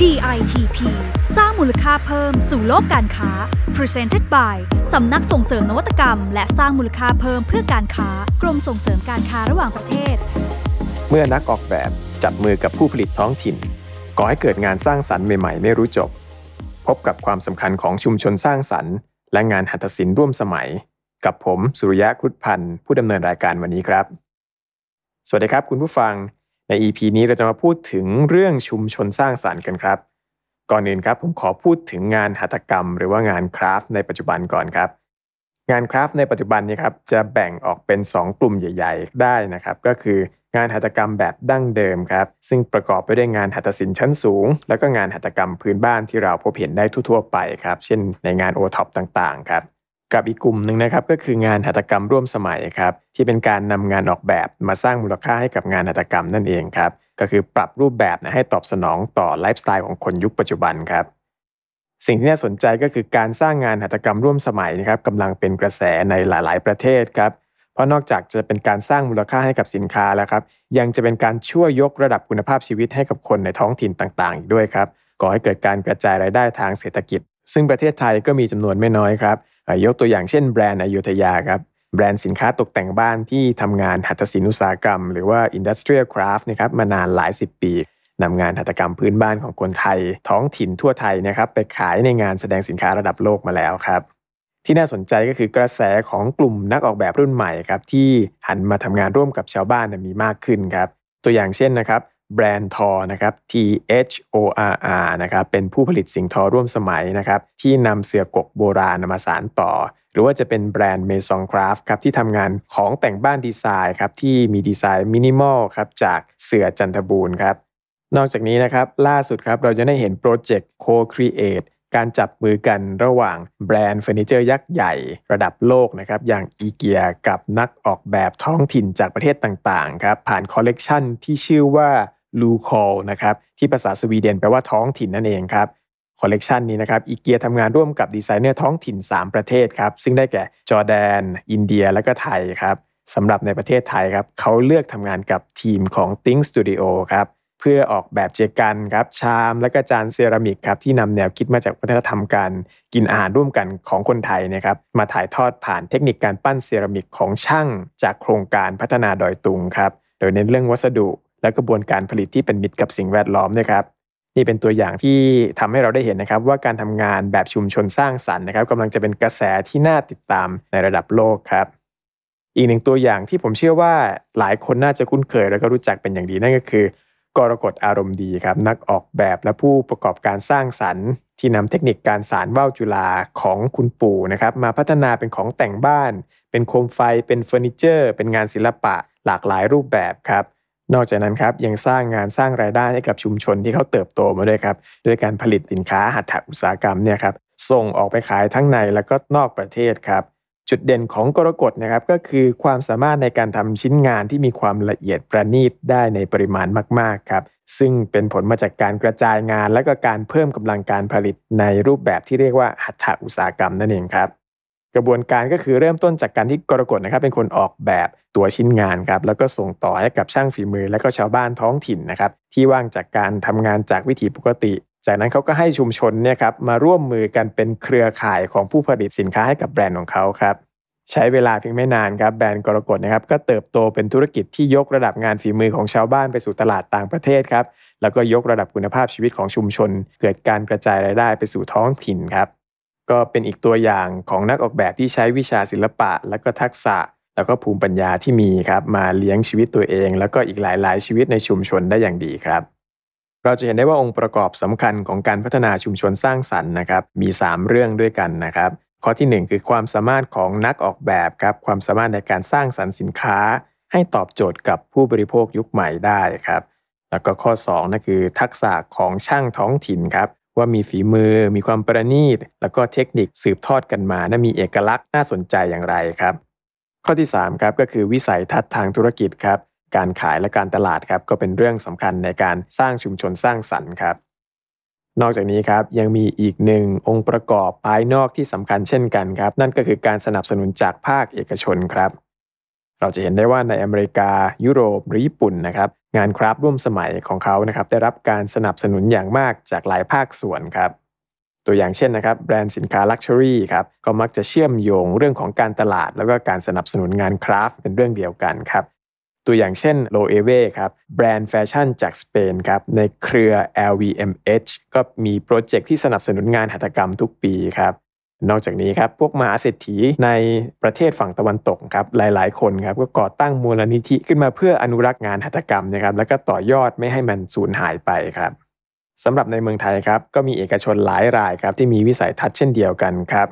DITP สร้างมูลค่าเพิ่มสู่โลกการค้า Presented by สำนักส่งเสริมนวัตกรรม และสร้างมูลค่าเพิ่มเพื่อการค้ากรมส่งเสริมการค้าระหว่างประเทศ เมื่อนักออกแบบจับมือกับผู้ผลิตท้องถิ่นก่อให้เกิดงานสร้างสรรค์ใหม่ๆ ไม่รู้จบ พบกับความสำคัญของชุมชนสร้างสรรค์ และงานหัตถศิลป์ร่วมสมัย กับผมสุริยะครุฑพันธ์ผู้ดำเนินรายการวันนี้ครับ สวัสดีครับคุณผู้ฟัง ใน EP นี้เราจะมาพูดถึงเรื่องชุมชนสร้างสรรค์กันครับ ก่อนอื่นครับผมขอพูดถึงงานหัตถกรรม หรือว่างานคราฟต์ในปัจจุบันก่อนครับ งานคราฟต์ในปัจจุบันนี้ครับจะแบ่งออกเป็น 2 กลุ่มใหญ่ ๆ ได้นะครับ ก็คืองานหัตถกรรมแบบดั้งเดิมครับ ซึ่งประกอบไปด้วยงานหัตถศิลป์ชั้นสูง แล้วก็งานหัตถกรรมพื้นบ้านที่เราพบเห็นได้ทั่วๆไปครับ เช่นในงานโอท็อปต่างๆครับ กับอีกกลุ่มหนึ่งนะครับก็คืองานหัตถกรรมร่วมสมัยครับที่เป็นการนำงานออกแบบมาสร้างมูลค่าให้กับงานหัตถกรรมนั่นเองครับก็คือปรับรูปแบบให้ตอบสนองต่อไลฟ์สไตล์ของคนยุคปัจจุบันครับสิ่งที่น่าสนใจก็คือการสร้างงานหัตถกรรมร่วมสมัยนะครับกำลังเป็นกระแสในหลาย ๆ ประเทศครับเพราะนอกจากจะเป็นการสร้างมูลค่าให้กับสินค้าแล้วครับยังจะเป็นการช่วยยกระดับคุณภาพชีวิตให้กับคนในท้องถิ่นต่างๆ อีกด้วยครับก่อให้เกิดการกระจายรายได้ทางเศรษฐกิจ ซึ่งประเทศไทยก็มีจำนวนไม่น้อยครับ ยกตัวอย่างเช่นแบรนด์อยุธยาครับแบรนด์สินค้าตกแต่งบ้านที่ทำงานหัตถศิลป์อุตสาหกรรม หรือว่า Industrial Craft นะครับมานานหลายสิบปีนำงานหัตถกรรมพื้นบ้านของคนไทย ท้องถิ่นทั่วไทยนะครับไปขายในงานแสดงสินค้าระดับโลกมาแล้วครับ ที่น่าสนใจก็คือกระแสของกลุ่มนักออกแบบรุ่นใหม่ครับที่หันมาทำงานร่วมกับชาวบ้านมีมากขึ้นครับตัวอย่างเช่นนะครับ แบรนด์ Thorr นะครับ T H O R R นะครับเป็นผู้ผลิตสิ่งทอร่วมสมัยนะครับที่นำเสื่อกกโบราณมาสานต่อ หรือว่าจะเป็นแบรนด์ Maison Craft ครับที่ทำงานของแต่งบ้านดีไซน์ครับที่มีดีไซน์มินิมอลครับจากเสื่อจันทบูรครับนอกจากนี้นะครับล่าสุดครับเราจะได้เห็นโปรเจกต์ Co-Create การจับมือกันระหว่างแบรนด์เฟอร์นิเจอร์ยักษ์ใหญ่ระดับโลกนะครับอย่างอีเกียกับนักออกแบบท้องถิ่นจากประเทศต่างๆครับผ่านคอลเลกชันที่ชื่อว่า LOKALT นะครับที่ภาษาสวีเดนแปลว่าท้องถิ่นนั่นเองครับคอลเลกชันนี้นะครับอีเกียทำงานร่วมกับดีไซเนอร์ท้องถิ่น 3 ประเทศครับ ซึ่งได้แก่จอร์แดน อินเดีย และก็ไทยครับสำหรับในประเทศไทยครับเขาเลือกทำงานกับทีมของ THINKK Studio ครับเพื่อออกแบบเจกันครับชามและก็จานเซรามิกครับที่นำแนวคิดมาจากวัฒนธรรมการกินอาหารร่วมกันของคนไทยนะครับมาถ่ายทอดผ่านเทคนิคการปั้นเซรามิกของช่างจากโครงการพัฒนาดอยตุงครับโดยเน้นเรื่องวัสดุ และกระบวนการผลิตที่เป็นมิตรกับสิ่งแวดล้อมด้วยครับนี่เป็นตัวอย่างที่ทำให้เราได้เห็นนะครับ ว่าการทำงานแบบชุมชนสร้างสรรค์นะครับกำลังจะเป็นกระแสที่น่าติดตามในระดับโลกครับ อีกหนึ่งตัวอย่างที่ผมเชื่อว่าหลายคนน่าจะคุ้นเคย แล้วก็รู้จักเป็นอย่างดีนั่นก็คือกรกฎอารมณ์ดีครับ นักออกแบบและผู้ประกอบการสร้างสรรค์ ที่นำเทคนิคการสารว่าวจุฬาของคุณปู่นะครับมาพัฒนาเป็นของแต่งบ้าน เป็นโคมไฟ เป็นเฟอร์นิเจอร์ เป็นงานศิลปะหลากหลายรูปแบบครับ นอกจากนั้นครับยังสร้างงานสร้างรายได้ให้กับชุมชนที่เขาเติบโตมาด้วยครับด้วยการผลิตสินค้าหัตถอุตสาหกรรมเนี่ยครับส่งออกไปขายทั้งในและก็นอกประเทศครับจุดเด่นของกรกฎนะครับก็คือความสามารถในการทำชิ้นงานที่มีความละเอียดประณีตได้ในปริมาณมากๆครับซึ่งเป็นผลมาจากการกระจายงาน และก็การเพิ่มกำลังการผลิตในรูปแบบที่เรียกว่าหัตถอุตสาหกรรมนั่นเองครับกระบวนการก็คือเริ่มต้นจากการที่กรกฎนะครับเป็นคนออกแบบ ตัวชิ้นงานครับแล้วก็ส่งต่อให้กับช่างฝีมือ และก็ชาวบ้านท้องถิ่นนะครับที่ว่างจากการทำงานจากวิถีปกติ จากนั้นเขาก็ให้ชุมชนเนี่ยครับมาร่วมมือกันเป็นเครือข่ายของผู้ผลิตสินค้าให้กับแบรนด์ของเขาครับใช้เวลาเพียงไม่นานครับแบรนด์กรกฎนะครับก็เติบโตเป็นธุรกิจที่ยกระดับงานฝีมือของชาวบ้านไปสู่ตลาดต่างประเทศครับแล้วก็ยกระดับคุณภาพชีวิตของชุมชน เกิดการกระจายรายได้ไปสู่ท้องถิ่นครับก็เป็นอีกตัวอย่างของนักออกแบบที่ใช้วิชาศิลปะ และก็ทักษะ แล้วก็ภูมิปัญญาที่มีครับมาเลี้ยงชีวิตตัวเอง แล้วก็อีกหลาย ๆ ชีวิตในชุมชนได้อย่างดีครับ เราจะเห็นได้ว่าองค์ประกอบสำคัญของการพัฒนาชุมชนสร้างสรรค์นะครับมี 3 เรื่องด้วยกันนะครับ ข้อที่ 1 คือความสามารถของนักออกแบบครับความสามารถในการสร้างสรรค์สินค้า ให้ตอบโจทย์กับผู้บริโภคยุคใหม่ได้ครับแล้วก็ข้อ2นั่นคือทักษะของช่างท้องถิ่นครับว่ามีฝีมือ มีความประณีต แล้วก็เทคนิคสืบทอดกันมานะมีเอกลักษณ์น่าสนใจอย่างไรครับ ข้อที่3ครับก็คือวิสัยทัศน์ทางธุรกิจครับการขายและการตลาดครับก็เป็นเรื่องสำคัญในการสร้างชุมชนสร้างสรรค์ครับ นอกจากนี้ครับยังมีอีกหนึ่งองค์ประกอบภายนอกที่สำคัญเช่นกันครับ นั่นก็คือการสนับสนุนจากภาคเอกชนครับ เราจะเห็นได้ว่าในอเมริกา ยุโรปหรือญี่ปุ่นนะครับงานคราฟต์ร่วมสมัยของเขานะครับได้รับการสนับสนุนอย่างมากจากหลายภาคส่วนครับ ตัวอย่างเช่นนะครับแบรนด์สินค้า luxury ครับก็มักจะเชื่อมโยงเรื่องของการตลาด แล้วก็การสนับสนุนงานคราฟต์เป็นเรื่องเดียวกันครับตัวอย่างเช่น Loewe ครับแบรนด์แฟชั่นจากสเปนครับในเครือ LVMH ก็มีโปรเจกต์ที่สนับสนุนงานหัตถกรรมทุกปีครับนอกจากนี้ครับพวกมหาเศรษฐีในประเทศฝั่งตะวันตกครับหลาย ๆ คนครับก็ก่อตั้งมูลนิธิขึ้นมาเพื่ออนุรักษ์งานหัตถกรรมนะครับแล้วก็ต่อยอดไม่ให้มันสูญหายไปครับ สำหรับในเมืองไทยครับก็มีเอกชนหลายรายครับที่มีวิสัยทัศน์เช่นเดียวกันครับ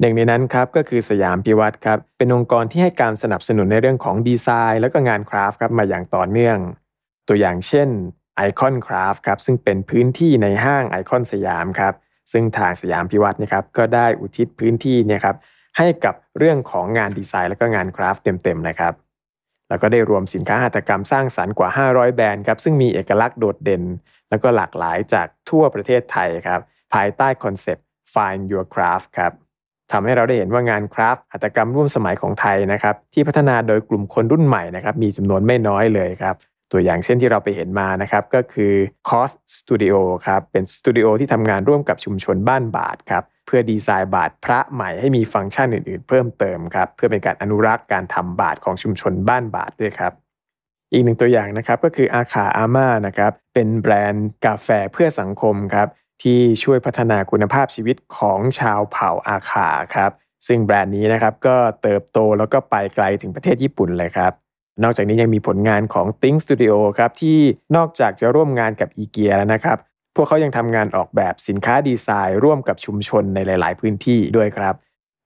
หนึ่งในนั้นครับก็คือสยามพิวรรธน์ครับเป็นองค์กรที่ให้การสนับสนุนในเรื่องของดีไซน์ แล้วก็งานคราฟต์ครับมาอย่างต่อเนื่อง ตัวอย่างเช่น ICONCRAFT ครับซึ่งเป็นพื้นที่ในห้างไอคอนสยามครับซึ่งทางสยามพิวรรธน์นะครับก็ได้อุทิศพื้นที่เนี่ยครับให้กับเรื่องของงานดีไซน์แล้วก็งานคราฟต์เต็มๆนะครับ แล้วก็ได้รวมสินค้าหัตถกรรมสร้างสรรค์กว่า 500 แบรนด์ครับซึ่งมีเอกลักษณ์โดดเด่น แล้วก็หลากหลายจากทั่วประเทศไทยครับภายใต้คอนเซปต์ Find Your Craft ครับทำให้เราได้เห็นว่างานคราฟต์หัตถกรรมร่วมสมัยของไทยนะครับที่พัฒนาโดยกลุ่มคนรุ่นใหม่นะครับมีจำนวนไม่น้อยเลยครับตัวอย่างเช่นที่เราไปเห็นมานะครับก็คือ Cost Studio ครับเป็นสตูดิโอที่ทำงานร่วมกับชุมชนบ้านบาทครับ เพื่อดีไซน์บาทพระใหม่ให้มีฟังก์ชันอื่นๆ เพิ่มเติมครับเพื่อเป็นการอนุรักษ์การทำบาทของชุมชนบ้านบาทด้วยครับอีกหนึ่งตัวอย่างนะครับก็คืออาคาอาม่านะครับเป็นแบรนด์กาแฟเพื่อสังคมครับที่ช่วยพัฒนาคุณภาพชีวิตของชาวเผ่าอาคาครับซึ่งแบรนด์นี้นะครับก็เติบโตแล้วก็ไปไกลถึงประเทศญี่ปุ่นเลยครับนอกจากนี้ยังมีผลงานของ Think Studio ครับที่นอกจากจะร่วมงานกับอีเกียแล้วนะครับ พวกเขายังทำงานออกแบบสินค้าดีไซน์ ร่วมกับชุมชนในหลาย ๆ พื้นที่ด้วยครับ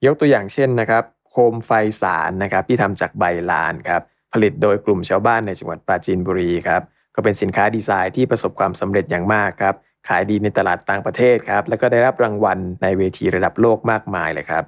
ยกตัวอย่างเช่นนะครับ โคมไฟสารนะครับที่ทำจากใบลานครับผลิตโดยกลุ่มชาวบ้านในจังหวัดปราจีนบุรีครับก็เป็นสินค้าดีไซน์ที่ประสบความสำเร็จอย่างมากครับขายดีในตลาดต่างประเทศครับแล้วก็ได้รับรางวัลในเวทีระดับโลกมากมายเลยครับ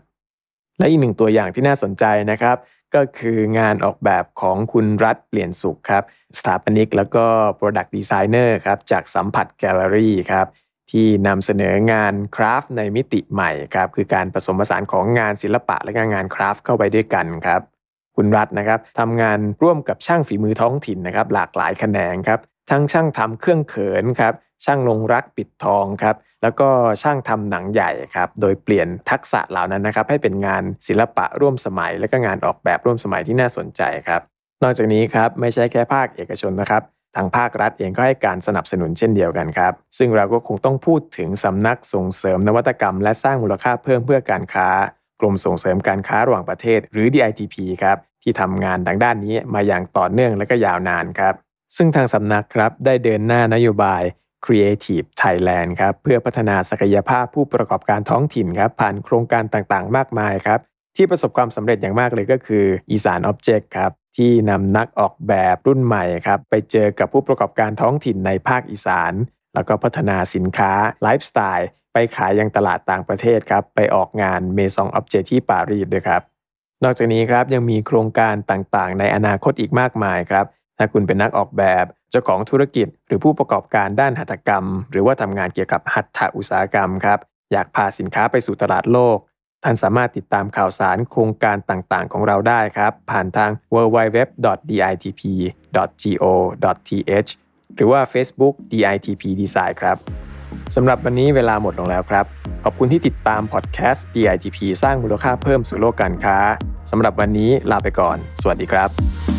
และอีกหนึ่งตัวอย่างที่น่าสนใจนะครับ ก็คืองานออกแบบของคุณรัฐเปลี่ยนสุขครับสถาปนิกแล้วก็ Product Designer ครับจาก Sumphat Gallery ครับที่นำเสนองานคราฟต์ในมิติใหม่ครับคือการผสมผสานของงานศิลปะและงานคราฟต์เข้าไปด้วยกันครับคุณรัฐนะครับทำงานร่วมกับช่างฝีมือท้องถิ่นนะครับหลากหลายแขนงครับทั้งช่างทำเครื่องเขินครับ ช่างลงรักปิดทองครับแล้วก็ช่างทำหนังใหญ่ครับโดยเปลี่ยนทักษะเหล่านั้นนะครับให้เป็นงานศิลปะร่วมสมัย และก็งานออกแบบร่วมสมัยที่น่าสนใจครับนอกจากนี้ครับไม่ใช่แค่ภาคเอกชนนะครับทางภาครัฐเองก็ให้การสนับสนุนเช่นเดียวกันครับ ซึ่งเราก็คงต้องพูดถึงสำนักส่งเสริมนวัตกรรม และสร้างมูลค่าเพิ่มเพื่อการค้า กรมส่งเสริมการค้าระหว่างประเทศ หรือ DITP ครับที่ทำงานทางด้านนี้มาอย่างต่อเนื่องและก็ยาวนานครับ ซึ่งทางสำนักครับได้เดินหน้านโยบาย Creative Thailand ครับเพื่อพัฒนาศักยภาพผู้ประกอบการท้องถิ่นครับผ่านโครงการต่างๆ มากมายครับที่ประสบความสำเร็จอย่างมากเลยก็คืออีสาน Object ครับที่นำนักออกแบบรุ่นใหม่ครับไปเจอกับผู้ประกอบการท้องถิ่นในภาคอีสาน แล้วก็พัฒนาสินค้าไลฟ์สไตล์ไปขายยังตลาดต่างประเทศครับไปออกงาน Maison Objet ที่ปารีสด้วยครับนอกจากนี้ครับยังมีโครงการต่างๆ ในอนาคตอีกมากมายครับถ้าคุณเป็นนักออกแบบ เจ้าของธุรกิจ หรือผู้ประกอบการด้านหัตถกรรม หรือว่าทำงานเกี่ยวกับหัตถอุตสาหกรรมครับ อยากพาสินค้าไปสู่ตลาดโลก ท่านสามารถติดตามข่าวสารโครงการต่างๆ ของเราได้ครับ ผ่านทาง www.ditp.go.th หรือว่า Facebook DITP Design ครับสำหรับวันนี้เวลาหมดลงแล้วครับ ขอบคุณที่ติดตามพอดแคสต์ DITP สร้างมูลค่าเพิ่มสู่โลกการค้าสำหรับวันนี้ลาไปก่อน สวัสดีครับ